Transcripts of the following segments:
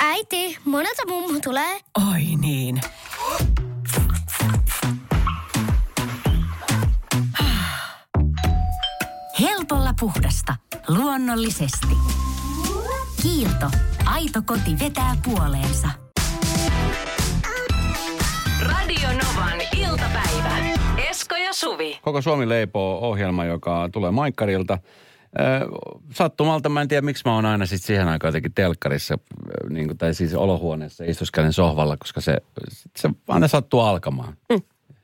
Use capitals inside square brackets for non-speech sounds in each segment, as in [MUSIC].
Äiti, monelta mummu tulee? Oi niin. Helpolla puhdasta. Luonnollisesti. Kiilto. Aito koti vetää puoleensa. Radio Novan iltapäivä. Esko ja Suvi. Koko Suomi leipoo ohjelma, joka tulee Maikkarilta. Sattumalta mä en tiedä, miksi mä oon aina sit siihen aikaan jotenkin telkkarissa, niin kuin, tai siis olohuoneessa istuskelen sohvalla, koska se, se aina sattuu alkamaan. Mm.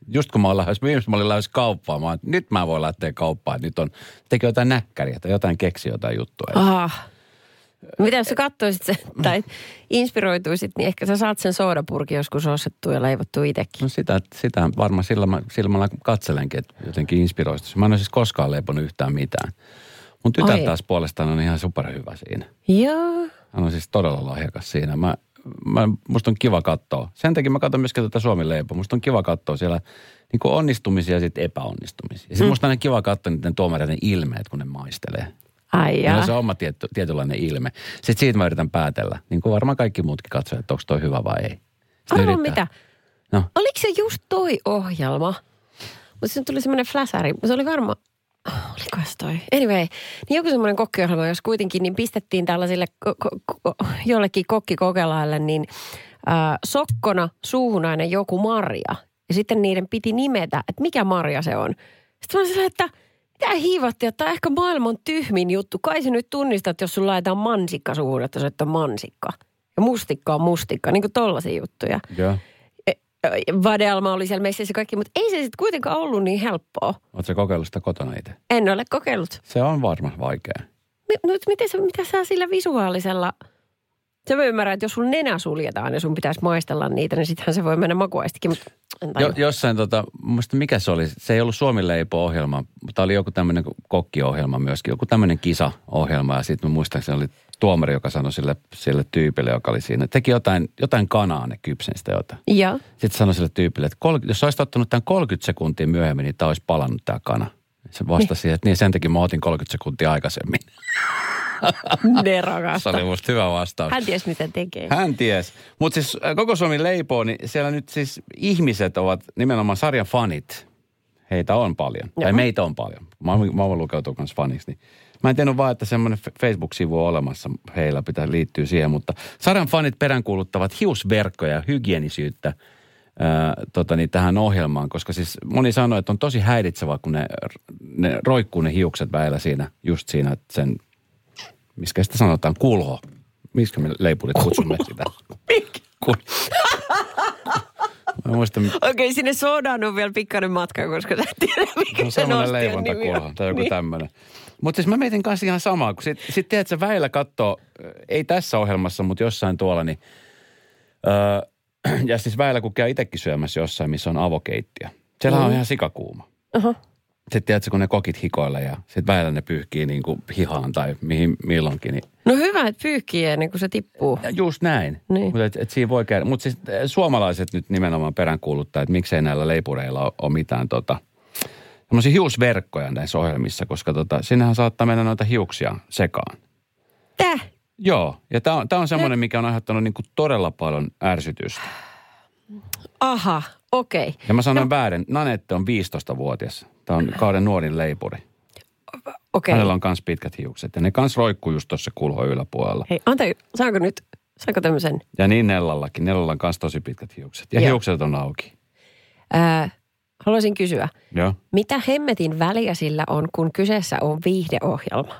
Just kun mä, olin lähes, viimeksi mä olin lähes kauppaan, mä että nyt mä voin lähteä kauppaan, nyt on, teki jotain näkkäriä tai jotain keksi jotain juttua. Aha. Mitä jos sä katsoisit sen, tai inspiroituisit, niin ehkä sä saat sen soodapurkin joskus ostettua ja leivottua itsekin. No sitä, sitä varmaan silmällä, silmällä katselenkin, että jotenkin inspiroistuisi. Mä en ole siis koskaan leiponut yhtään mitään. Mun tytär Oi. taas puolestaan on ihan superhyvä siinä. Joo. Hän on siis todella lahjakas siinä. Mä, mä, musta on kiva katsoa. Sen takia mä katson myöskin tätä Suomi leipoa. Musta on kiva katsoa siellä niin kuin onnistumisia ja sitten epäonnistumisia. Ja sitten mm. musta on kiva katsoa niiden tuomareiden ilmeet, kun ne maistelee. Ai Niillä jaa. on se oma tietty, tietynlainen ilme. Sitten siitä mä yritän päätellä, niin kuin varmaan kaikki muutkin katsoo, että onko toi hyvä vai ei. Sitten Arvo mitä? No. Oliko se just toi ohjelma? Mutta se tuli semmoinen fläsäri. Se oli varma, oliko se toi? Anyway, niin joku semmoinen kokkiohjelma, jos kuitenkin niin pistettiin tällaisille ko- ko- ko- jollekin kokkikokelaille, niin äh, sokkona suuhun aina joku marja. Ja sitten niiden piti nimetä, että mikä marja se on. Sitten mä silleen, että mitä hiivattiin, että tämä on ehkä maailman tyhmin juttu. Kai sä nyt tunnistat, jos sulla laitetaan mansikka suuhun, että se on mansikka. Ja mustikka on mustikka, niin kuin tollaisia juttuja. Joo. Vadelma oli siellä messissä kaikki, mutta ei se sitten kuitenkaan ollut niin helppoa. Oletko kokeillut sitä kotona itse? En ole kokeillut. Se on varmaan vaikea. Mi- Nyt miten sä, mitä sä sillä visuaalisella... Se voi ymmärrää, että jos sun nenä suljetaan ja sun pitäisi maistella niitä, niin sittenhän se voi mennä makuaistikin, mutta. Jo, jossain tota, muista mikä se oli, se ei ollut Suomi leipo-ohjelma, mutta oli joku tämmöinen kokkiohjelma myöskin, joku tämmöinen kisaohjelma ja sitten mä muistan, että se oli tuomari, joka sanoi sille, sille tyypille, joka oli siinä, teki jotain, jotain kanaa, ne kypsen sitä jotain. Ja, Sitten sanoi sille tyypille, että 30, jos olisit ottanut tämän 30 sekuntia myöhemmin, niin tämä olisi palannut tämä kana. Se vastasi, niin. että niin sen takia mä otin 30 sekuntia aikaisemmin. [LAUGHS] ne Se oli musta hyvä vastaus. Hän tiesi, mitä tekee. Hän ties. Mutta siis koko Suomi leipoo, niin siellä nyt siis ihmiset ovat nimenomaan sarjan fanit. Heitä on paljon. Joo. Tai meitä on paljon. Mä, mä voin lukeutua myös faniksi. Niin. Mä en tiennyt vaan, että semmoinen Facebook-sivu on olemassa. Heillä pitää liittyä siihen. Mutta sarjan fanit peräänkuuluttavat hiusverkkoja ja hygienisyyttä ää, tota niin, tähän ohjelmaan. Koska siis moni sanoi, että on tosi häiritsevää, kun ne, ne roikkuu ne hiukset väillä siinä, just siinä että sen, miskä sitä sanotaan, kulho. Miskä me leipurit kutsumme sitä? Kul- Mä muistan, Okei, sinne soodaan on vielä pikkainen matka, koska sä et tiedä, mikä no se nosti leivontakulho tai joku niin. tämmöinen. Mutta siis mä mietin kanssa ihan samaa, kun sit, sit tiedät, sä väillä katsoo, ei tässä ohjelmassa, mutta jossain tuolla, niin öö, [CLEARS THROAT] ja siis väillä kun käy itsekin syömässä jossain, missä on avokeittiö. Siellä mm. on ihan sikakuuma. Aha. Sitten tiedätkö, kun ne kokit hikoilee ja sitten väillä ne pyyhkii niin kuin hihaan tai mihin milloinkin, niin No hyvä, että pyyhkii ennen kuin se tippuu. Ja Just näin. Niin. Mutta et, et siinä voi käydä. Mutta siis eh, suomalaiset nyt nimenomaan peräänkuuluttaa, että miksei näillä leipureilla ole, ole mitään tota, semmoisia hiusverkkoja näissä ohjelmissa, koska tota, sinnehän saattaa mennä noita hiuksia sekaan. Täh? Joo, ja tämä on, tää on semmoinen, mikä on aiheuttanut niinku todella paljon ärsytystä. Aha, okei. Okay. Ja mä sanoin no. väärin, Nanette on 15-vuotias. Tämä on kauden nuorin leipuri. Okei. Hänellä on kans pitkät hiukset ja ne kans roikkuu just tuossa kulho yläpuolella. Hei, anta, saanko nyt, saanko tämmöisen? Ja niin Nellallakin. Nellalla on kans tosi pitkät hiukset. Ja Joo. hiukset on auki. Ää, haluaisin kysyä, Joo. mitä hemmetin väliä sillä on, kun kyseessä on viihdeohjelma?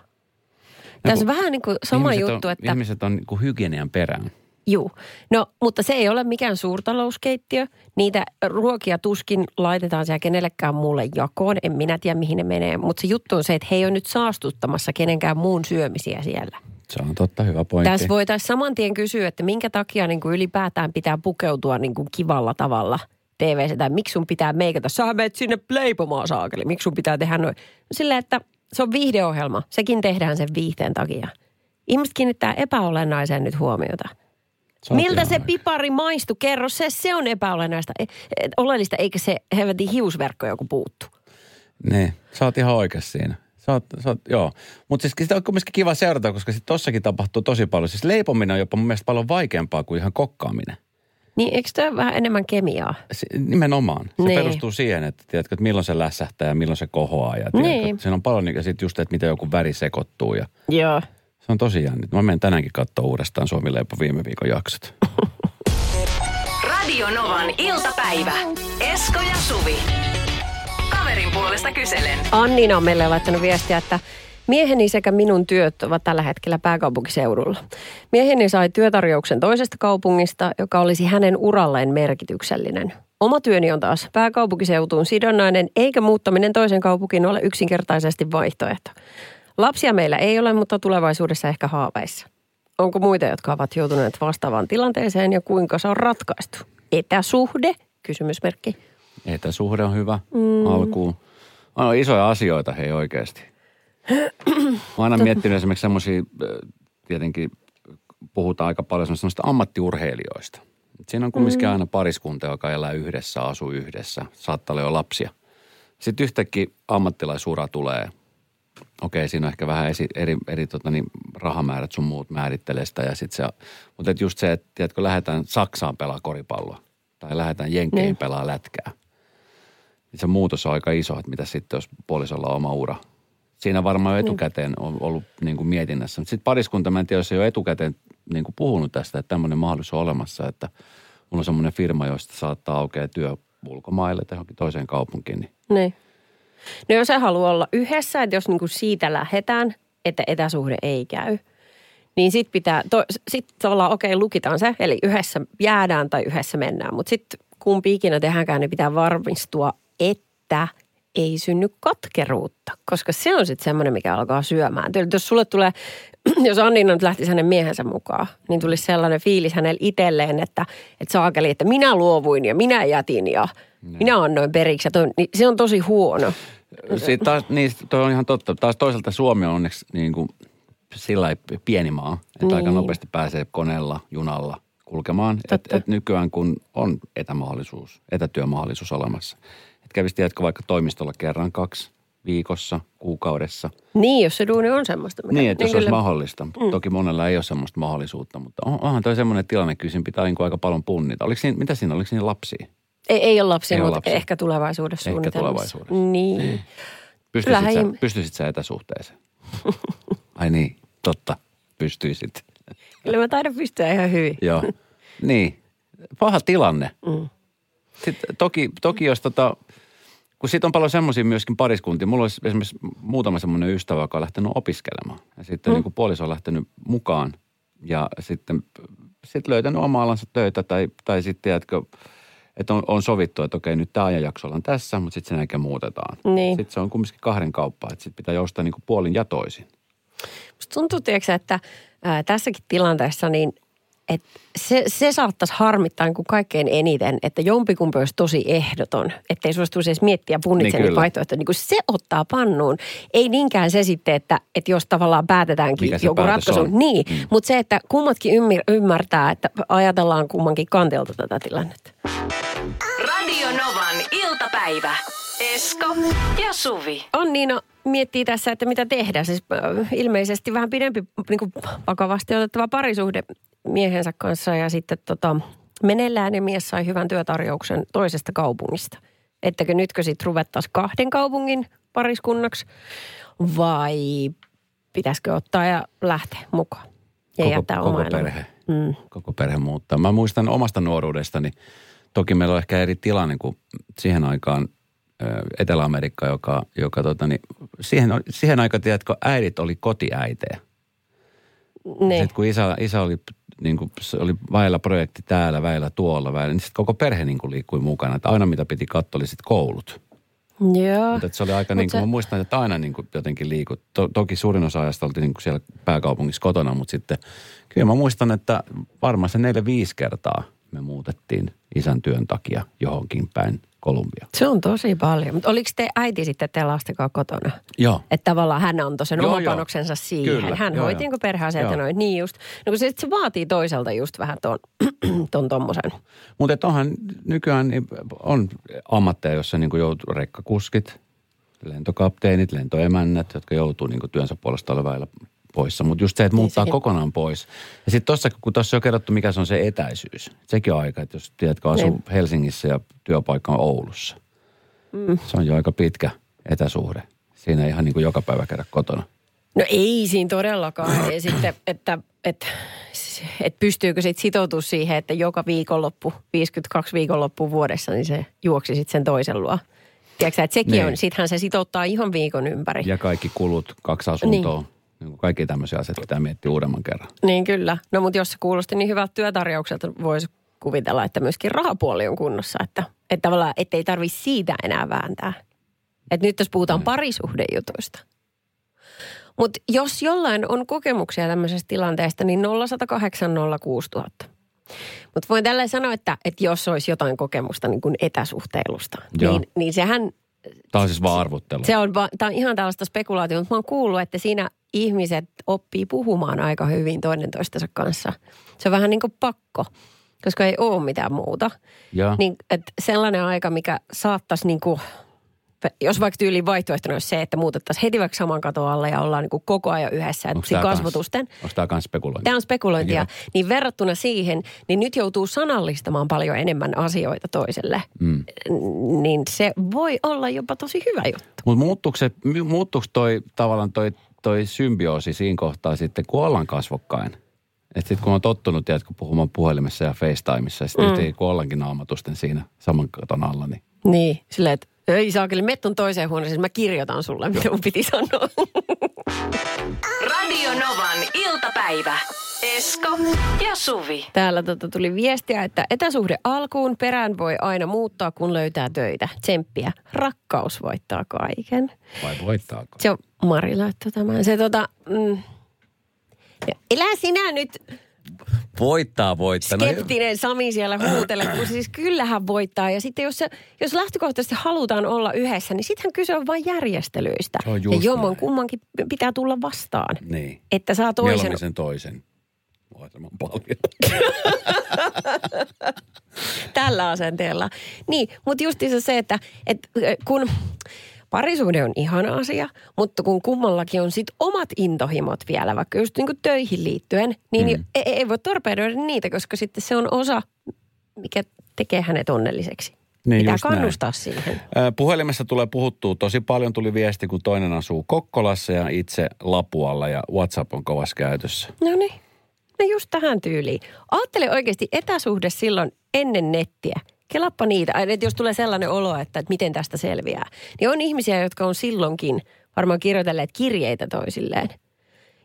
Tässä on vähän niin kuin sama juttu, on, että... Ihmiset on niin kuin hygienian perään. Juu. No, mutta se ei ole mikään suurtalouskeittiö. Niitä ruokia tuskin laitetaan siellä kenellekään muulle jakoon. En minä tiedä, mihin ne menee. Mutta se juttu on se, että he ei ole nyt saastuttamassa kenenkään muun syömisiä siellä. Se on totta, hyvä pointti. Tässä voitaisiin saman tien kysyä, että minkä takia niin kuin ylipäätään pitää pukeutua niin kuin kivalla tavalla tv Tai miksi sun pitää meikata? Sä menet sinne leipomaan saakeli. Miksi sun pitää tehdä noin? Sillä, että se on viihdeohjelma. Sekin tehdään sen viihteen takia. Ihmiset kiinnittää epäolennaiseen nyt huomiota. Oot Miltä se oikein. pipari maistuu? Kerro se, se on epäolennaista. E- e- oleellista, eikä se helvetin hiusverkko joku puuttu. Niin, sä oot ihan oikeassa siinä. Sä oot, sä oot, joo. Mutta siis sitä on kumminkin kiva seurata, koska sitten tossakin tapahtuu tosi paljon. Siis leipominen on jopa mun mielestä paljon vaikeampaa kuin ihan kokkaaminen. Niin eikö tämä vähän enemmän kemiaa? Se, nimenomaan. Se Niin. perustuu siihen, että, tiedätkö, että milloin se lässähtää ja milloin se kohoaa. Ja tiedätkö, Niin. Siinä on paljon, ja sitten just, että miten joku väri sekoittuu. Ja Joo. se on tosi jännit. Mä menen tänäänkin katsoa uudestaan Suomi Leipo viime viikon jaksot. [LAUGHS] Radio Novan iltapäivä. Esko ja Suvi. Kaverin puolesta kyselen. Annina on meille laittanut viestiä, että mieheni sekä minun työt ovat tällä hetkellä pääkaupunkiseudulla. Mieheni sai työtarjouksen toisesta kaupungista, joka olisi hänen uralleen merkityksellinen. Oma työni on taas pääkaupunkiseutuun sidonnainen, eikä muuttaminen toisen kaupunkiin ole yksinkertaisesti vaihtoehto. Lapsia meillä ei ole, mutta tulevaisuudessa ehkä haaveissa. Onko muita, jotka ovat joutuneet vastaavaan tilanteeseen ja kuinka se on ratkaistu? Etäsuhde? Kysymysmerkki. Etäsuhde on hyvä mm. alkuun. On isoja asioita, hei oikeasti. Mä oon aina miettinyt esimerkiksi semmoisia, tietenkin puhutaan aika paljon semmoista ammattiurheilijoista. Siinä on kumminkin mm. aina pariskunta, joka elää yhdessä, asuu yhdessä, saattaa olla jo lapsia. Sitten yhtäkkiä ammattilaisura tulee. Okei, siinä on ehkä vähän esi, eri, eri tota, niin, rahamäärät sun muut määrittelee sitä. Ja sit se, mutta et just se, että tiedätkö, lähdetään Saksaan pelaa koripalloa tai lähdetään Jenkeihin Niin. pelaa lätkää. Niin se muutos on aika iso, että mitä sitten, jos puolisolla on oma ura. Siinä varmaan jo etukäteen on ollut niin kuin mietinnässä. Mutta sitten pariskunta, mä en tiedä, jos ei ole etukäteen niin kuin puhunut tästä, että tämmöinen mahdollisuus on olemassa, että mulla on semmoinen firma, josta saattaa aukea työ ulkomaille tai johonkin toiseen kaupunkiin. Niin Niin. No jos se haluaa olla yhdessä, että jos niinku siitä lähdetään, että etäsuhde ei käy, niin sitten pitää, sitten tavallaan okei, lukitaan se, eli yhdessä jäädään tai yhdessä mennään. Mutta sitten kumpi ikinä tehdäänkään, niin pitää varmistua, että ei synny katkeruutta, koska se on sitten semmoinen, mikä alkaa syömään. Tyyli, Jos sulle tulee, [CLEARS THROAT] jos Annina nyt lähtisi hänen miehensä mukaan, niin tulisi sellainen fiilis hänelle itselleen, että, että saakeli, että minä luovuin ja minä jätin ja minä annoin periksi. Ja toi, niin se on tosi huono. Sitten taas, niin toi on ihan totta. Taas toisaalta Suomi on onneksi niin kuin sillä pieni maa, että Niin. aika nopeasti pääsee koneella, junalla kulkemaan. Et, et nykyään kun on etämahdollisuus, etätyömahdollisuus olemassa. Kävisi tiedätkö vaikka toimistolla kerran kaksi viikossa, kuukaudessa. Niin, jos se duuni on semmoista. mikä- Niin, että jos olisi kyllä. mahdollista. Mm. Toki monella ei ole semmoista mahdollisuutta, mutta on, onhan toi semmoinen tilanne, kyllä siinä pitää niin aika paljon punnita. Oliko siinä, mitä siinä, oliko siinä lapsia? Ei, ei ole lapsia, Ei ole mutta lapsia. ehkä tulevaisuudessa Ehkä tulevaisuudessa. Niin. Pystyisit sä, Kyllähän- pystyisit sä etäsuhteeseen? Ai niin, totta, pystyisit. Kyllä mä taidan pystyä ihan hyvin. Joo. niin, paha tilanne. Mm. Sitten toki, toki jos tota, kun siitä on paljon semmoisia myöskin pariskuntia. Mulla olisi esimerkiksi muutama semmoinen ystävä, joka on lähtenyt opiskelemaan. Ja sitten mm. niin kuin puoliso on lähtenyt mukaan ja sitten sit löytänyt oma alansa töitä tai, tai sitten tiedätkö, että on, on sovittu, että okei nyt tämä ajanjakso ollaan tässä, mutta sitten sen jälkeen muutetaan. Niin. Sitten se on kumminkin kahden kauppaa, että sitten pitää joustaa niin kuin puolin ja toisin. Musta tuntuu, tiedätkö, että ää, tässäkin tilanteessa niin et se, se saattaisi harmittaa niin kuin kaikkein eniten, että jompikumpi olisi tosi ehdoton, ettei suostuisi edes miettiä ja punnitse Niin vaihtoehtoja. Niin se ottaa pannuun. Ei niinkään se sitten, että, että jos tavallaan päätetäänkin joku ratkaisu. on. Niin, mm. mutta se, että kummatkin ymmär, ymmärtää, että ajatellaan kummankin kantelta tätä tilannetta. Radio Novan iltapäivä. Esko ja Suvi. Anniina miettii tässä, että mitä tehdä. Siis ilmeisesti vähän pidempi niin kuin vakavasti otettava parisuhde miehensä kanssa ja sitten tota, meneillään ja mies sai hyvän työtarjouksen toisesta kaupungista. Ettäkö nytkö sitten ruvettaisiin kahden kaupungin pariskunnaksi vai pitäisikö ottaa ja lähteä mukaan ja koko, jättää koko oma perhe. Mm. Koko perhe muuttaa. Mä muistan omasta nuoruudestani, toki meillä on ehkä eri tilanne kuin siihen aikaan Etelä-Amerikka, joka, joka tota, niin, siihen, siihen aikaan, tiedätkö, äidit oli kotiäitejä. Niin. Sitten kun isä, isä oli, niin kuin, se oli väillä projekti täällä, väillä tuolla, väillä, niin sitten koko perhe niin kuin liikkui mukana. Että aina mitä piti katsoa oli sitten koulut. Joo. Mutta että se oli aika niin kuin, se- mä muistan, että aina niin kuin jotenkin liikut. To, toki suurin osa ajasta oltiin niin kuin siellä pääkaupungissa kotona, mutta sitten kyllä mä muistan, että varmaan se neljä viisi kertaa me muutettiin isän työn takia johonkin päin Kolumbia. Se on tosi paljon. Mutta oliko te äiti sitten te lastenkaan kotona? Joo. Että tavallaan hän antoi sen oman panoksensa siihen. Kyllä, hän joo, hoiti joo. niin perheasiat ja Joo. noin. Niin just. No kun se, se vaatii toiselta just vähän ton, [CLEARS THROAT] ton tommosen. Mutta onhan nykyään niin on ammatteja, jossa niin joutuu rekkakuskit, lentokapteenit, lentoemännät, jotka joutuu niin työnsä puolesta olla väillä poissa. Mutta just se, että muuttaa sekin. kokonaan pois. Ja sitten tuossa, kun tuossa on kerrottu, mikä se on se etäisyys. Sekin on aika, että jos tiedätkö, asuu Niin. Helsingissä ja työpaikka on Oulussa. Mm. Se on jo aika pitkä etäsuhde. Siinä ihan niin kuin joka päivä käydä kotona. No ei siinä todellakaan. Ja [CLEARS THROAT] sitten, että, että, että pystyykö sitten sitoutua siihen, että joka viikonloppu, 52 viikonloppua vuodessa, niin se juoksi sitten sen toisen luo. Tiedätkö että sekin Niin. on, sittenhän se sitouttaa ihan viikon ympäri. Ja kaikki kulut, kaksi asuntoa. Niin. Kaikki tämmöisiä asioita pitää miettiä uudemman kerran. Niin kyllä. No mutta jos se kuulosti niin hyvältä työtarjoukselta, voisi kuvitella, että myöskin rahapuoli on kunnossa. Että, että tavallaan, ettei tarvi siitä enää vääntää. Että nyt jos puhutaan parisuhdejutuista. Mutta jos jollain on kokemuksia tämmöisestä tilanteesta, niin 0108 06000. Mutta voin tällä sanoa, että, että jos olisi jotain kokemusta niin kuin etäsuhteilusta, Joo. niin, niin sehän Tämä on siis vaan arvuttelu. se on, tää on ihan tällaista spekulaatiota, mutta mä oon kuullut, että siinä ihmiset oppii puhumaan aika hyvin toinen toistensa kanssa. Se on vähän niin kuin pakko, koska ei ole mitään muuta. Ja. Niin, että sellainen aika, mikä saattaisi niin kuin, jos vaikka tyyliin vaihtoehtona olisi se, että muutettaisiin heti vaikka saman katon alle ja ollaan niin kuin koko ajan yhdessä, Onko tää kasvotusten. Kans, onko tämä myös spekulointi? Tämä on spekulointia. Joo. Niin verrattuna siihen, niin nyt joutuu sanallistamaan paljon enemmän asioita toiselle. Mm. Niin se voi olla jopa tosi hyvä juttu. Mutta muuttuuko, se, muuttuuko toi tavallaan toi, toi symbioosi siinä kohtaa sitten, kun ollaan kasvokkain? Että sitten kun on tottunut, tiedätkö, puhumaan puhelimessa ja FaceTimeissa, ja sitten mm. kun ollaankin naamatusten siinä saman katon alla, niin Niin, silleen, että ei saakeli, met ton toiseen huoneeseen, mä kirjoitan sulle, mitä mun piti sanoa. Radio Novan iltapäivä. Esko ja Suvi. Täällä tota tuli viestiä, että etäsuhde alkuun perään voi aina muuttaa, kun löytää töitä. Tsemppiä. Rakkaus voittaa kaiken. vai voittaako? Se on Mari laittoi tämän. Se tota, mm, elä sinä nyt Voittaa, voittaa. Skeptinen Sami siellä huutele, kun siis kyllähän voittaa. Ja sitten jos, se, jos lähtökohtaisesti halutaan olla yhdessä, niin sittenhän kyse on vain järjestelyistä. Se on ja jomman näin. kummankin pitää tulla vastaan. niin. Että saa toisen... Mieluummin sen toisen. Mahdollisimman paljon. [LAUGHS] tällä asenteella. Niin, mutta justiinsa se, että, että kun parisuhde on ihana asia, mutta kun kummallakin on sit omat intohimot vielä, vaikka just niin kuin töihin liittyen, niin mm. ei, ei voi torpedoida niitä, koska sitten se on osa, mikä tekee hänet onnelliseksi. Niin, Pitää just näin. kannustaa siihen. Puhelimessa tulee puhuttua tosi paljon. Tuli viesti, kun toinen asuu Kokkolassa ja itse Lapualla ja WhatsApp on kovassa käytössä. No niin, no just tähän tyyliin. Ajattele oikeasti etäsuhde silloin ennen nettiä. Kelappa niitä, että jos tulee sellainen olo, että, että miten tästä selviää. Niin on ihmisiä, jotka on silloinkin varmaan kirjoitelleet kirjeitä toisilleen.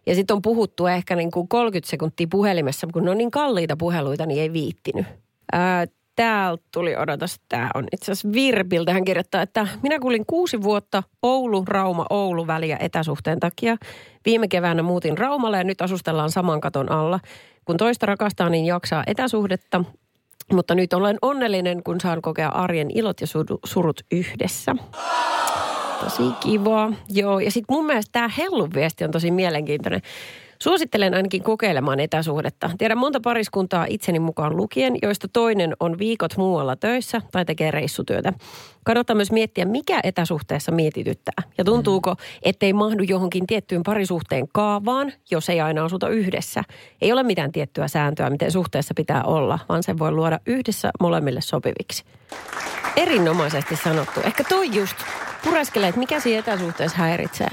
Ja sitten on puhuttu ehkä niin kuin 30 sekuntia puhelimessa, kun ne on niin kalliita puheluita, niin ei viittinyt. Ää, täältä tuli, odotas, tämä on itse asiassa Virpiltä. Hän kirjoittaa, että minä kuulin kuusi vuotta Oulu, Rauma, Oulu väliä etäsuhteen takia. Viime keväänä muutin Raumalle ja nyt asustellaan saman katon alla. Kun toista rakastaa, niin jaksaa etäsuhdetta. Mutta nyt olen onnellinen, kun saan kokea arjen ilot ja surut yhdessä. Tosi kiva. Joo, ja sitten mun mielestä tämä hellun viesti on tosi mielenkiintoinen. Suosittelen ainakin kokeilemaan etäsuhdetta. Tiedän monta pariskuntaa itseni mukaan lukien, joista toinen on viikot muualla töissä tai tekee reissutyötä. Kannattaa myös miettiä, mikä etäsuhteessa mietityttää. Ja tuntuuko, ettei mahdu johonkin tiettyyn parisuhteen kaavaan, jos ei aina asuta yhdessä. Ei ole mitään tiettyä sääntöä, miten suhteessa pitää olla, vaan sen voi luoda yhdessä molemmille sopiviksi. Erinomaisesti sanottu. Ehkä toi just pureskelee, että mikä siinä etäsuhteessa häiritsee.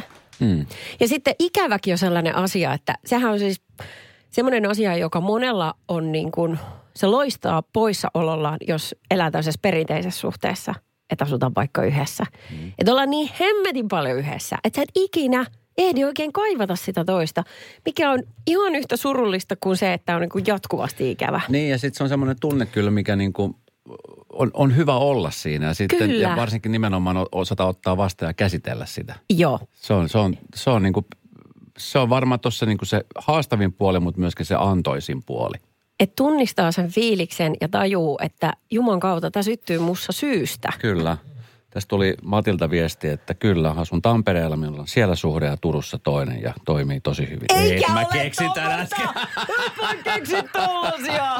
Hmm. Ja sitten ikäväkin on sellainen asia, että sehän on siis semmoinen asia, joka monella on niin kuin, se loistaa poissaolollaan, jos elää tällaisessa perinteisessä suhteessa, että asutaan vaikka yhdessä. Mm. Että ollaan niin hemmetin paljon yhdessä, että sä et ikinä ehdi oikein kaivata sitä toista, mikä on ihan yhtä surullista kuin se, että on niin kuin jatkuvasti ikävä. Niin ja sitten se on semmoinen tunne kyllä, mikä niinku on, on hyvä olla siinä. Ja, sitten, Kyllä. ja varsinkin nimenomaan osata ottaa vastaan ja käsitellä sitä. Joo, Se on, se on, se on, niinku, se on varmaan tuossa niinku se haastavin puoli, mutta myöskin se antoisin puoli. että tunnistaa sen fiiliksen ja tajuu, että Juman kautta tämä syttyy mussa syystä. Kyllä. Tästä tuli Matilta viesti, että kyllä, asun Tampereella, minulla on siellä suhde ja Turussa toinen ja toimii tosi hyvin. Eikä Et mä keksin tän äsken. Mä keksin tollasia.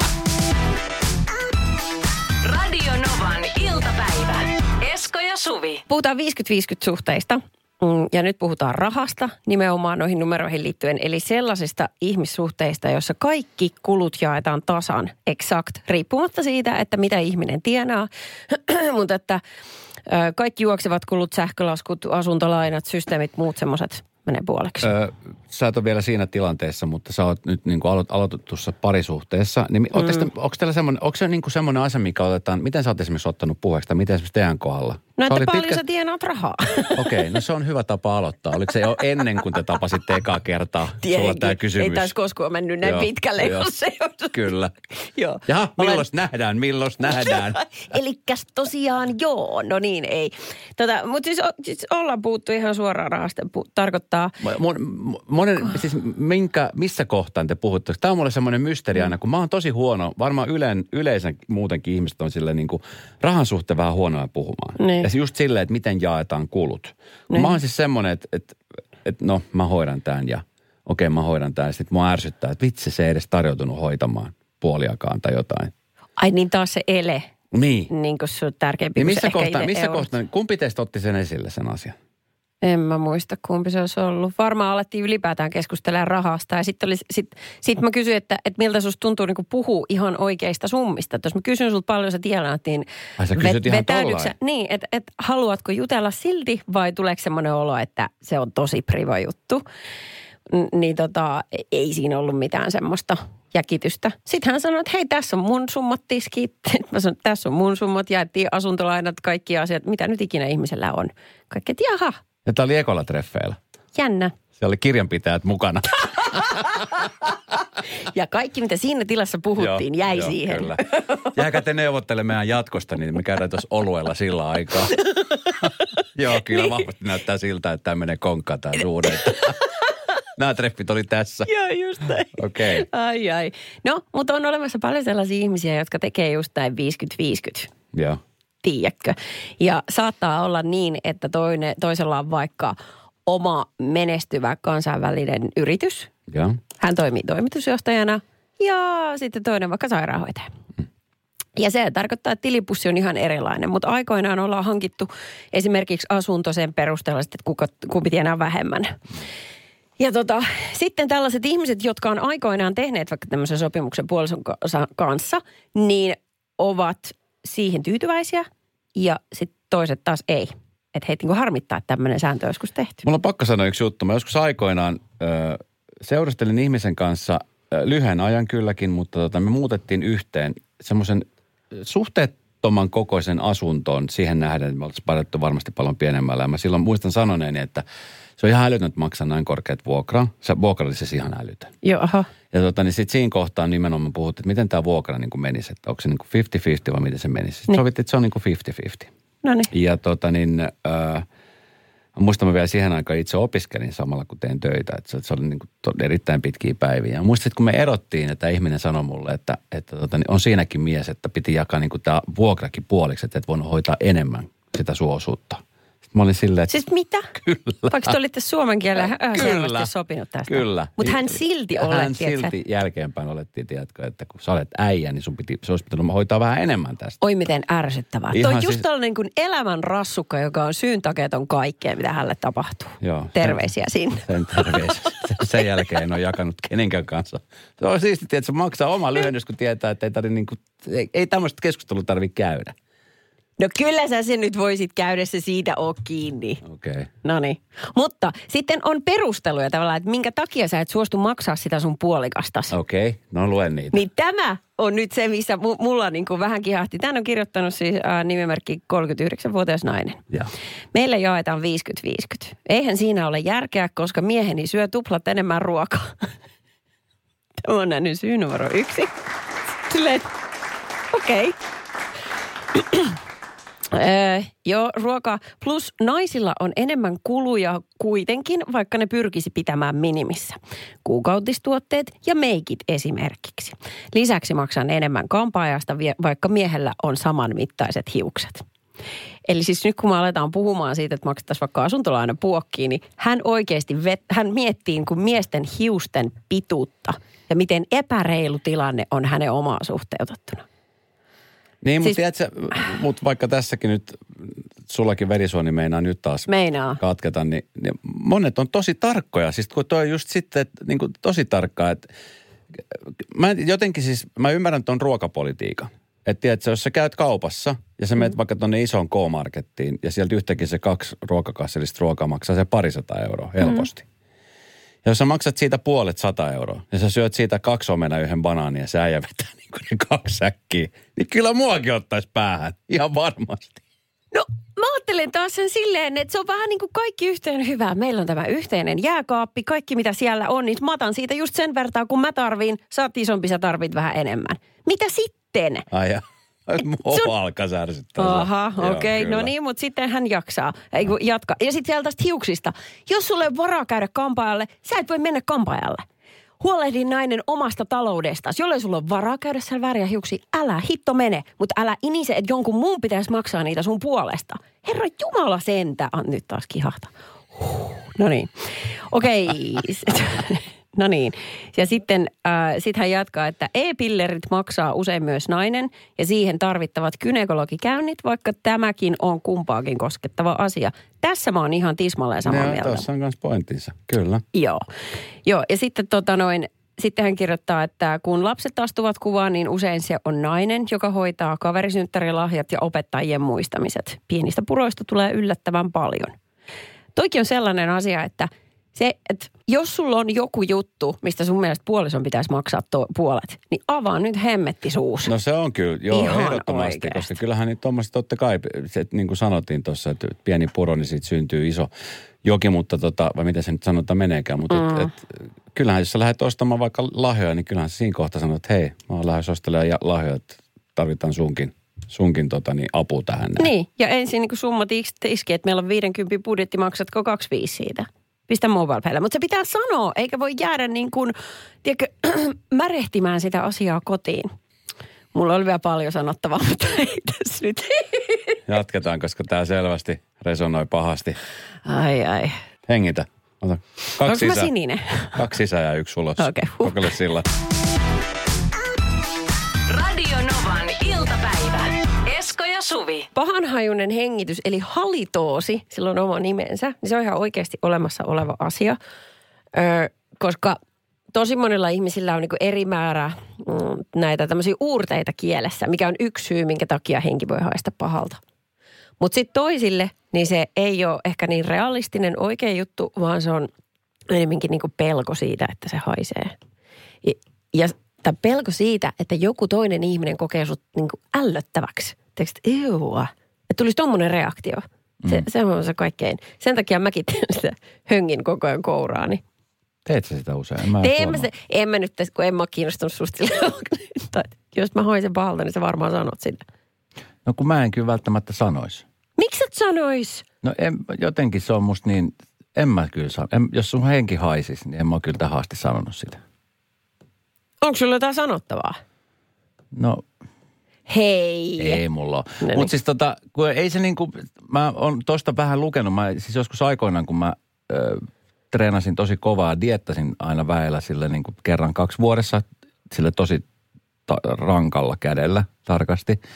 Radio Novan iltapäivä. Esko ja Suvi. Puhutaan 50-50 suhteista. Mm, Ja nyt puhutaan rahasta nimenomaan noihin numeroihin liittyen. Eli sellaisista ihmissuhteista, joissa kaikki kulut jaetaan tasan, exakt, riippumatta siitä, että mitä ihminen tienaa. [CLEARS THROAT] Mutta että kaikki juoksevat kulut, sähkölaskut, asuntolainat, systeemit, muut semmoiset menee puoleksi. Öö, sä et ole vielä siinä tilanteessa, mutta sä oot nyt niin kuin alo- aloitetussa parisuhteessa. Niin mm. te, onko, teillä semmoinen, onko se niin kuin semmoinen asia, mikä otetaan, miten sä oot esimerkiksi ottanut puheeksi, tai miten esimerkiksi teidän kohdalla? No että paljon sä tienaat rahaa. [LAUGHS] Okei, okay, no se on hyvä tapa aloittaa. Oliko se jo ennen kuin te tapasitte ekaa kertaa? Sulla Tietenkin. tämä kysymys. Ei taisi koskaan mennyt näin Joo, pitkälle, joo. jos se on. Kyllä. [LAUGHS] Joo. Jaha, Olen- milloin nähdään, milloin nähdään? [LAUGHS] Elikkäs tosiaan joo, no niin ei. Tota, Mutta siis, siis ollaan puhuttu ihan suoraan rahasta. Pu- tarkoittaa, Mon, monen, siis minkä, missä kohtaan te puhutte? Tämä on mulle semmoinen mysteeri aina, kun mä oon tosi huono. Varmaan yleen, yleensä muutenkin ihmiset on sille niin kuin rahan suhteen vähän huonoja puhumaan. Niin. Ja se just silleen, että miten jaetaan kulut. Niin. Mä oon siis semmoinen, että, että, että no mä hoidan tämän ja okei mä hoidan tämän. Sitten mua ärsyttää, että vitsi se ei edes tarjoutunut hoitamaan puoliakaan tai jotain. ai niin taas se ele, Niin. niin kuin sun tärkeämpi Niin missä kohtaa, missä kohtaa, kumpi teistä otti sen esille sen asian? En mä muista, kumpi se olisi ollut. Varmaan alettiin ylipäätään keskustelemaan rahasta. Ja sitten sit, sit mä kysyin, että, että miltä susta tuntuu niin puhua ihan oikeista summista. Että jos mä kysyn sulta paljon sä tienaat, niin Ai sä kysyt ihan vetäydytkö tollain? sä- Niin, että et, haluatko jutella silti vai tuleeko semmoinen olo, että se on tosi priva juttu. N- niin tota, ei siinä ollut mitään semmoista jäkitystä. Sitten hän sanoi, että hei, tässä on mun summat tiskit. [LAUGHS] Mä sanoin, että tässä on mun summat, jaettiin asuntolainat, kaikki asiat, mitä nyt ikinä ihmisellä on. Kaikki, että jaha, Ja tämä oli ekolla treffeillä. jännä. Siellä oli kirjanpitäjät mukana. [LAUGHS] Ja kaikki, mitä siinä tilassa puhuttiin, jäi joo, siihen. Kyllä. Jääkä te neuvottelemaan jatkosta, niin me käydään tuossa oluella sillä aikaa. [LAUGHS] joo, kyllä niin. vahvasti näyttää siltä, että tämä menee konkkaan tämä suhde. Nämä treffit oli tässä. Joo, just näin. Okei. Okay. Ai ai. No, mutta on olemassa paljon sellaisia ihmisiä, jotka tekee just näin 50-50. Joo. Tiedätkö. Ja saattaa olla niin, että toinen, toisella on vaikka oma menestyvä kansainvälinen yritys. Joo. Hän toimii toimitusjohtajana ja sitten toinen vaikka sairaanhoitaja. Ja se tarkoittaa, että tilipussi on ihan erilainen, mutta aikoinaan ollaan hankittu esimerkiksi asunto sen perusteella, että kuka, kumpi tienaa vähemmän. Ja tota, sitten tällaiset ihmiset, jotka on aikoinaan tehneet vaikka tämmöisen sopimuksen puolison ka- sa- kanssa, niin ovat siihen tyytyväisiä ja sitten toiset taas ei. Että heitä niinku harmittaa, että tämmöinen sääntö on joskus tehty. Mulla on pakko sanoa yksi juttu. Mä joskus aikoinaan ö, seurustelin ihmisen kanssa ö, lyhyen ajan kylläkin, mutta tota, me muutettiin yhteen semmoisen suhteettoman kokoisen asuntoon siihen nähden, että me oltaisiin palettu varmasti paljon pienemmällä. Ja mä silloin muistan sanoneeni, että se on ihan älytön, että maksaa näin korkeat vuokra. Se vuokra oli siis ihan älytön. Joo, aha. Ja tota, niin sitten siinä kohtaa nimenomaan puhuttiin, että miten tämä vuokra niin kuin menisi, että onko se niin kuin 50-50 vai miten se menisi. Sitten Niin. sovittiin, että se on niin kuin 50-50. No niin. Ja tota niin, äh, muistan mä vielä siihen aikaan itse opiskelin samalla kun tein töitä, että se, se oli niin kuin erittäin pitkiä päiviä. Ja muistan, että kun me erottiin, että ihminen sanoi mulle, että, että tota, niin on siinäkin mies, että piti jakaa niin kuin tämä vuokrakin puoliksi, että et voinut hoitaa enemmän sitä suosuutta. Mä olin silleen, että Siis mitä? Kyllä. Vaikka te olitte suomen kielellä Kyllä. sopinut tästä. Kyllä. Mutta hän silti Hän oletti, että sä- silti jälkeenpäin olettiin, tiedätkö, että kun sä olet äijä, niin sun piti, se olisi pitänyt hoitaa vähän enemmän tästä. Oi miten ärsyttävää. Ihan Toi on just siis- tällainen kuin elämän rassukka, joka on syyntakeeton kaikkeen, mitä hänelle tapahtuu. Joo. Terveisiä sinne. Sen terveys. Sen jälkeen en ole jakanut kenenkään kanssa. Se on siistiä, että se maksaa oma lyhennys, kun tietää, että ei, tarvi niinku, ei, ei tämmöistä keskustelua tarvitse käydä. No kyllä sä sen nyt voisit käydä se siitä oo kiinni. Okei. Okay. No niin. Mutta sitten on perusteluja tavallaan, että minkä takia sä et suostu maksaa sitä sun puolikastas. Okei, okay. no luen niitä. Niin tämä on nyt se, missä mu- mulla niin kuin vähän kihahti. Tän on kirjoittanut siis äh, nimimerkki 39-vuotias nainen. Joo. Meille jaetaan 50-50. Eihän siinä ole järkeä, koska mieheni syö tuplat enemmän ruokaa. [LAUGHS] Tämä on nähnyt syy numero yksi. Silleen, okei. Okay. Öö, joo, ruoka. Plus naisilla on enemmän kuluja kuitenkin, vaikka ne pyrkisi pitämään minimissä. Kuukautistuotteet ja meikit esimerkiksi. Lisäksi maksan enemmän kampaajasta, vaikka miehellä on samanmittaiset hiukset. Eli siis nyt kun me aletaan puhumaan siitä, että maksettaisiin vaikka asuntolaina puokkiin, niin hän oikeasti vet- hän miettii niin kuin miesten hiusten pituutta ja miten epäreilu tilanne on hänen omaa suhteutettuna. Niin, mutta Siis- tiedätkö, mut vaikka tässäkin nyt, sullakin verisuoni meinaa nyt taas Meinaa. katketa, niin, niin monet on tosi tarkkoja. Siis kun toi on just sitten, että niin kuin tosi tarkkaa, että mä en- jotenkin siis, mä ymmärrän tuon ruokapolitiikan. Että tiedätkö, jos sä käyt kaupassa ja sä menet vaikka tuonne isoon K-markettiin ja sieltä yhtäkkiä se kaksi ruokakassellista ruokaa maksaa se parisataa euroa helposti. Ja jos sä maksat siitä puolet sata euroa ja sä syöt siitä kaksi omena yhden banaania ja se äijä vetää [LAUGHS] niin kuin ne kaksi säkkiä, niin kyllä muakin ottaisi päähän. Ihan varmasti. No mä ajattelen taas sen silleen, että se on vähän niin kuin kaikki yhteen hyvää. Meillä on tämä yhteinen jääkaappi, kaikki mitä siellä on, niin mä otan siitä just sen vertaa, kun mä tarviin. Sä oot isompi, sä tarvit vähän enemmän. Mitä sitten? Ai ja. Mua on- alkaa särsyttää. Aha, okei. Okay. No niin, mutta sitten hän jaksaa. Ei kun jatka. Ja sitten vielä tästä hiuksista. Jos sulle ole varaa käydä kampaajalle, sä et voi mennä kampaajalle. Huolehdi nainen omasta taloudestasi. Jollei sulla ole varaa käydä siellä väriä hiuksi, älä hitto mene. Mutta älä inise, että jonkun muun pitäisi maksaa niitä sun puolesta. Herra Jumala sentä. Ah, nyt taas kihahta. Huh. No niin. Okei. [LAUGHS] no niin. Ja sitten äh, sit hän jatkaa, että e-pillerit maksaa usein myös nainen ja siihen tarvittavat gynekologikäynnit, vaikka tämäkin on kumpaakin koskettava asia. Tässä mä oon ihan tismalleen samaa Joo, mieltä. tuossa on myös pointtinsa. Kyllä. Joo. Joo, ja sitten tota noin, sitten hän kirjoittaa, että kun lapset astuvat kuvaan, niin usein se on nainen, joka hoitaa kaverisynttärilahjat ja opettajien muistamiset. Pienistä puroista tulee yllättävän paljon. Toikin on sellainen asia, että se, että jos sulla on joku juttu, mistä sun mielestä puolison pitäisi maksaa to- puolet, niin avaa nyt hemmetti suus. No se on kyllä, joo, Ihan ehdottomasti, oikeasti. koska kyllähän nyt tuommoista totta kai, se, että niin kuin sanottiin tuossa, että pieni puro, niin siitä syntyy iso joki, mutta tota, vai miten se nyt sanotaan meneekään, mutta mm. et, et, kyllähän jos sä lähdet ostamaan vaikka lahjoja, niin kyllähän sä siinä kohtaa sanot, että hei, mä oon lähes ostelemaan ja- lahjoja, että tarvitaan sunkin, sunkin tota, niin apu tähän. näin. Niin, ja ensin niin summat is- iski, että meillä on 50 budjetti, maksatko 25 siitä? Pistä mobile Mutta se pitää sanoa, eikä voi jäädä niin kuin, tiedätkö, [CLEARS THROAT] märehtimään sitä asiaa kotiin. Mulla oli vielä paljon sanottavaa, [LAUGHS] mutta ei tässä nyt. Jatketaan, koska tämä selvästi resonoi pahasti. Ai ai. Hengitä. Ota. Kaksi Onko mä sininen? Kaksi sisään ja yksi ulos. [LAUGHS] Okei, huh. Kokeile sillä. Suvi. Pahanhajunen hengitys, eli halitoosi, sillä on oma nimensä, niin se on ihan oikeasti olemassa oleva asia. Öö, koska tosi monilla ihmisillä on niin eri määrä mm, näitä tämmöisiä uurteita kielessä, mikä on yksi syy, minkä takia henki voi haista pahalta. Mutta sitten toisille, niin se ei ole ehkä niin realistinen oikea juttu, vaan se on enemmänkin niin pelko siitä, että se haisee. Ja, ja pelko siitä, että joku toinen ihminen kokee sut niin ällöttäväksi. Teekö, että Että tulisi tommonen reaktio. Se, mm. se on se kaikkein. Sen takia mäkin teen sitä höngin koko ajan kouraani. Teet sä sitä usein? Mä en mä, se, en mä nyt, kun en mä ole kiinnostunut susta Jos mä haisen pahalta, niin sä varmaan sanot sitä. No kun mä en kyllä välttämättä sanoisi. Miksi et sanois? No en, jotenkin se on musta niin, en mä kyllä sano. En, jos sun henki haisisi, niin en mä kyllä tähän asti sanonut sitä. Onko sulla jotain sanottavaa? No Hei. ei mulla ole. No niin. Mutta siis tota, kun ei se niinku, mä oon tosta vähän lukenut. Mä siis joskus aikoinaan, kun mä ö, treenasin tosi kovaa, diettasin aina väellä sille niinku kerran kaksi vuodessa, sille tosi ta- rankalla kädellä tarkasti. Ja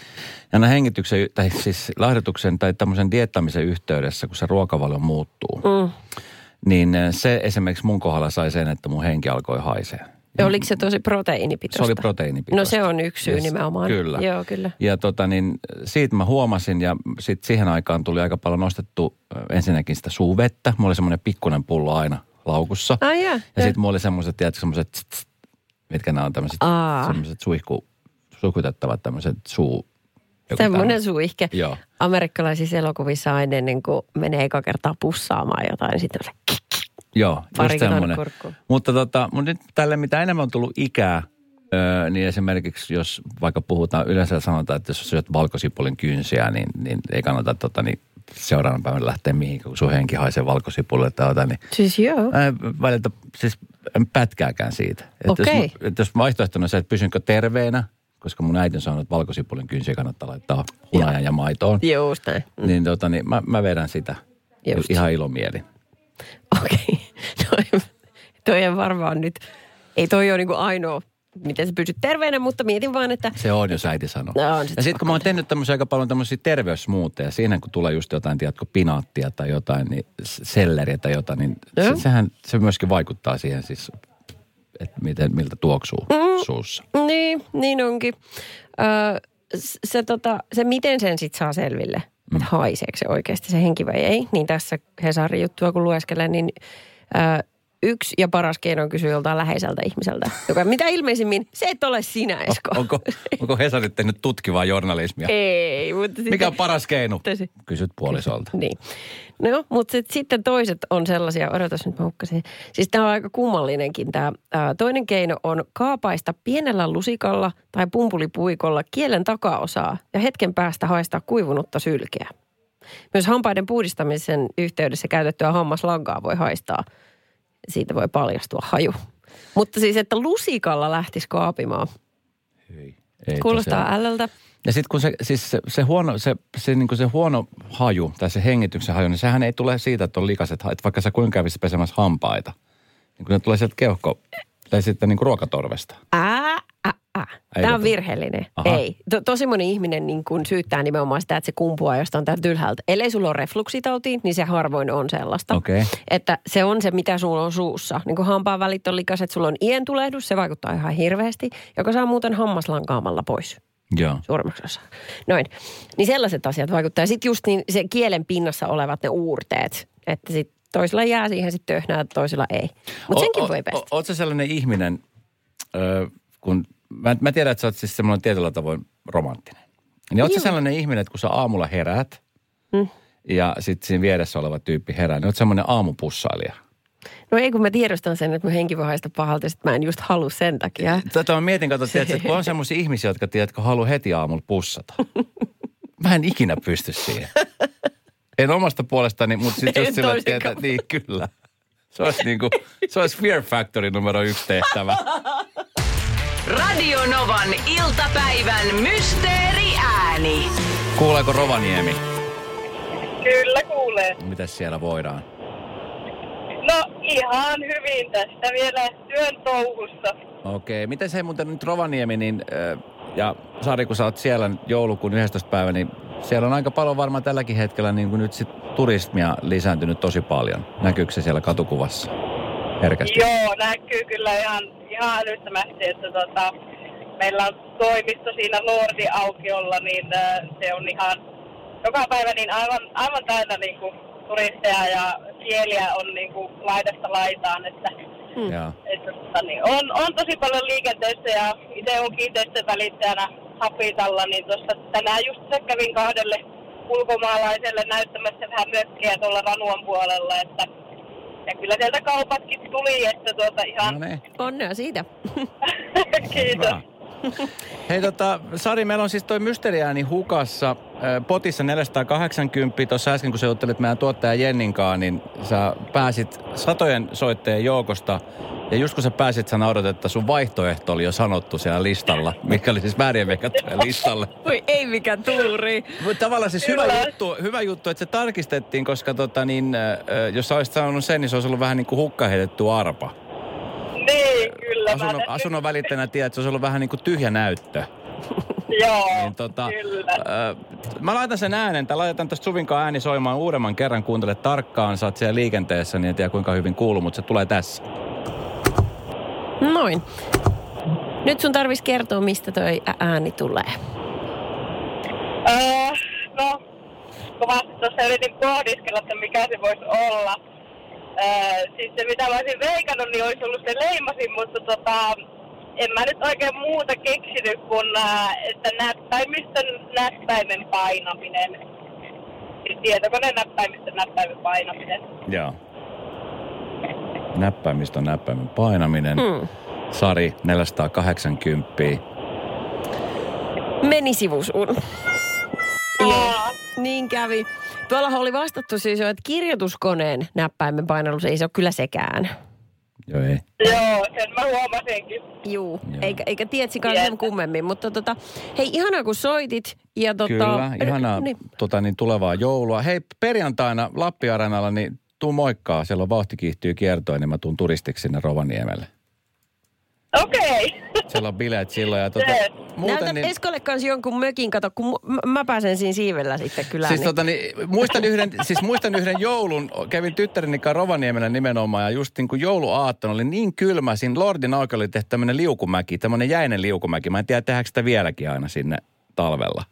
aina hengityksen, tai siis lahdotuksen tai tämmöisen diettamisen yhteydessä, kun se ruokavalio muuttuu, Mm. niin se esimerkiksi mun kohdalla sai sen, että mun henki alkoi haisee. Ja oliko se tosi proteiinipitoista? Se oli proteiinipitoista. No se on yksi syy Yes, nimenomaan. Kyllä. Joo, kyllä. Ja tota niin, siitä mä huomasin ja sitten siihen aikaan tuli aika paljon nostettu ensinnäkin sitä suuvettä. Mulla oli semmoinen pikkunen pullo aina laukussa. Ai jaa, ja sitten mulla oli semmoiset, tiedätkö, semmoiset, mitkä nämä on tämmöiset, semmoiset suihku, suihkutettavat tämmöiset suu... joku Semmoinen suihke. Joo. Amerikkalaisissa elokuvissa aina ennen kuin menee eka kertaa pussaamaan jotain, niin sitten se Joo, just semmoinen. Mutta tota, mutta nyt tälle mitä enemmän on tullut ikää, öö, niin esimerkiksi jos vaikka puhutaan, yleensä sanotaan, että jos syöt valkosipulin kynsiä, niin, niin ei kannata tota, niin seuraavan päivän lähteä mihinkään, kun sun henki haisee valkosipulle tai jotain, niin Siis joo. Välitä siis en pätkääkään siitä. Että Okei. Jos, että jos vaihtoehtona on se, että pysynkö terveenä, koska mun äiti on sanonut, että valkosipulin kynsiä kannattaa laittaa hunajan ja maitoon, Just näin. niin, tota, niin mä, mä vedän sitä Just. ihan ilomielin. [LAUGHS] Okei. Toi, toi on varmaan nyt, ei toi ole niinku ainoa miten sä pysyt terveenä, mutta mietin vaan, että Se on, jos äiti sanoo. No, on sit ja sitten kun mä oon tehnyt tämmöisiä aika paljon tämmöisiä terveysmuuteja, siinä kun tulee just jotain, tiedätkö, pinaattia tai jotain, niin selleriä tai jotain, niin Joo. se, sehän se myöskin vaikuttaa siihen siis, että miten, miltä tuoksuu Mm. suussa. Niin, niin onkin. Öö, se, tota, se, miten sen sitten saa selville, mm. että haiseeko se oikeasti se henki vai ei, niin tässä Hesarin juttua kun lueskelen, niin yksi ja paras keino on kysyä joltain läheiseltä ihmiseltä, joka mitä ilmeisimmin, se et ole sinä, Esko. Onko, onko Hesari tehnyt tutkivaa journalismia? Ei, mutta sitten... Mikä on paras keino? Tosi. Kysyt puolisolta. Niin. No, mutta sit, sitten toiset on sellaisia, odotas nyt mä hukkasin. Siis tämä on aika kummallinenkin tämä. Toinen keino on kaapaista pienellä lusikalla tai pumpulipuikolla kielen takaosaa ja hetken päästä haistaa kuivunutta sylkeä. Myös hampaiden puhdistamisen yhteydessä käytettyä hammaslankaa voi haistaa. Siitä voi paljastua haju. Mutta siis, että lusikalla lähtisi kaapimaan. Hyi. Ei Kuulostaa tosiaan. ällöltä. Ja sitten kun se, siis se, se, huono, se, se, niin se huono haju tai se hengityksen haju, niin sehän ei tule siitä, että on likaset, ha- että vaikka sä kuinka kävisi pesemässä hampaita. Niin kun ne tulee sieltä keuhko, tai sitten niin kuin ruokatorvesta. Ää, ää, Tämä on virheellinen. Aha. Ei. To, tosi moni ihminen niin kun syyttää nimenomaan sitä, että se kumpuaa jostain täältä ylhäältä. Ellei sulla ole refluksitautia, niin se harvoin on sellaista. Okei. Että se on se, mitä sulla on suussa. Niin kun hampaan välit on likaset, sulla on ientulehdus, se vaikuttaa ihan hirveästi, joka saa muuten hammaslankaamalla pois Joo. suurimmaksi osa. Noin. Niin sellaiset asiat vaikuttaa. Ja sitten just niin se kielen pinnassa olevat ne uurteet, että sit toisella jää siihen sitten töhnää, toisella ei. Mutta senkin O- voi o- pestä. o- Oot sä sellainen ihminen, ö, kun mä, mä tiedän, että sä oot siis semmoinen tietyllä tavoin romanttinen. Niin oot sä sellainen ihminen, että kun sä aamulla heräät Mm. ja sitten siinä vieressä oleva tyyppi herää, niin oot semmoinen aamupussailija. No ei, kun mä tiedostan sen, että mun henki voi haista pahalta, ja sit mä en just halua sen takia. Tätä mä mietin, kato, tiedätkö, että kun on semmoisia ihmisiä, jotka tiedätkö, haluaa heti aamulla pussata. [LAUGHS] Mä en ikinä pysty siihen. En omasta puolestani, mutta sitten just sillä, että tietää, niin kyllä. Se olisi, niin kuin, se olisi Fear Factory numero yksi tehtävä. [LAUGHS] Radio Novan iltapäivän mysteeriääni. Kuuleeko Rovaniemi? Kyllä kuulee. Mitäs siellä voidaan? No ihan hyvin tästä vielä työn touhussa. Okei, miten se muuten nyt Rovaniemi, niin, äh, ja Sari, kun sä oot siellä joulukuun 11. päivä, niin siellä on aika paljon varmaan tälläkin hetkellä niin kuin nyt sit turismia lisääntynyt tosi paljon. Näkyykö se siellä katukuvassa herkästi? Joo, näkyy kyllä ihan, ihan älyttömästi, että tota, meillä on toimisto siinä Lordi aukiolla, niin äh, se on ihan joka päivä niin aivan, aivan täynnä niin kuin, turisteja ja kieliä on niin kuin, laidasta laitaan, että Joo. että, tota, niin on, on tosi paljon liikenteessä ja itse on kiinteistön välittäjänä Hapitalla, niin tuossa tänään just se kävin kahdelle ulkomaalaiselle näyttämässä vähän mökkiä tuolla Ranuan puolella, että ja kyllä sieltä kaupatkin tuli, että tuota ihan No niin. Onnea siitä. [LAUGHS] kiitos. Hyvä. Hei tota, Sari, meillä on siis toi Mysteriääni hukassa. Potissa 480. Tuossa äsken, kun sä juttelit meidän tuottaja Jenninkaan, niin sä pääsit satojen soittajien joukosta. Ja just kun sä pääsit, sä naurat, että sun vaihtoehto oli jo sanottu siellä listalla, mikä oli siis väärien veikattujen listalle. Voi ei mikä tuuri. Mutta tavallaan siis hyvä Kyllä. juttu, hyvä juttu, että se tarkistettiin, koska tota niin, ö, jos sä olisit sanonut sen, niin se olisi ollut vähän niin kuin hukkaan heitetty arpa. Niin, kyllä. Asunnon, asunnon välittäjänä tiedät, että se olisi ollut vähän niin kuin tyhjä näyttö. [LAUGHS] Joo, Niin tota, kyllä. ö, mä laitan sen äänen, tai laitetaan tästä Suvinkaan ääni soimaan uudemman kerran, kuuntele tarkkaan, sä oot siellä liikenteessä, niin en tiedä kuinka hyvin kuuluu, mutta se tulee tässä. Noin. Nyt sun tarvis kertoa, mistä toi ääni tulee. Öö, no, kovasti tuossa yritin pohdiskella, että mikä se voisi olla. Öö, siis se, mitä mä olisin veikannut, niin olisi ollut se leimasin, mutta tota, en mä nyt oikein muuta keksinyt kuin, ää, että näppäimistön näppäimen painaminen. Siis tietokoneen näppäimistön näppäimen painaminen. Joo. Näppäimistön näppäimen painaminen. Hmm. Sari, 480. Meni sivusuun. Niin kävi. Tuolla oli vastattu siis jo, että kirjoituskoneen näppäimen painallus ei se ole kyllä sekään. Joo, ei. joo, sen mä huomasinkin. Juu, Joo. eikä, eikä tietsikaan sen kummemmin. Mutta tota, hei, ihanaa kun soitit. Ja tota, Kyllä, ihanaa Niin, tota, niin, tulevaa joulua. Hei, perjantaina Lappi-areenalla, niin tuu moikkaa. Siellä on vauhti kiihtyy kiertoon, niin mä tuun turistiksi sinne Rovaniemelle. Okei. Siellä on bileet silloin. Ja tota, Yes. muuten Näytät niin, Eskolle kanssa jonkun mökin, kato, kun mä- pääsen siinä siivellä sitten kyllä. Siis, niin. tota, niin, muistan, yhden, [LAUGHS] siis muistan yhden joulun, kävin tyttäreni kanssa Rovaniemellä nimenomaan ja just niin kuin jouluaattona oli niin kylmä, siinä Lordin auki oli tehty tämmöinen liukumäki, tämmöinen jäinen liukumäki. Mä en tiedä, tehdäänkö sitä vieläkin aina sinne talvella.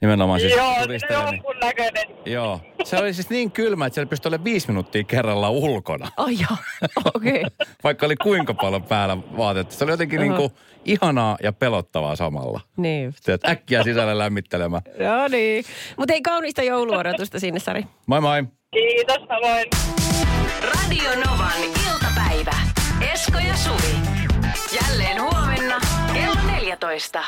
Nimenomaan siis Joo, se turisteille, on niin- näköinen. Joo. Se oli siis niin kylmä, että siellä pystyi olemaan viisi minuuttia kerrallaan ulkona. Ai joo, [LAUGHS] okei. Okay. Vaikka oli kuinka paljon päällä vaatetta. Se oli jotenkin niin kuin ihanaa ja pelottavaa samalla. niin. Teet äkkiä sisälle lämmittelemään. [LAUGHS] No niin. Mutta ei kaunista jouluodotusta sinne, Sari. Moi moi. Kiitos, samoin. Radio Novan iltapäivä. Esko ja Suvi. Jälleen huomenna kello 14.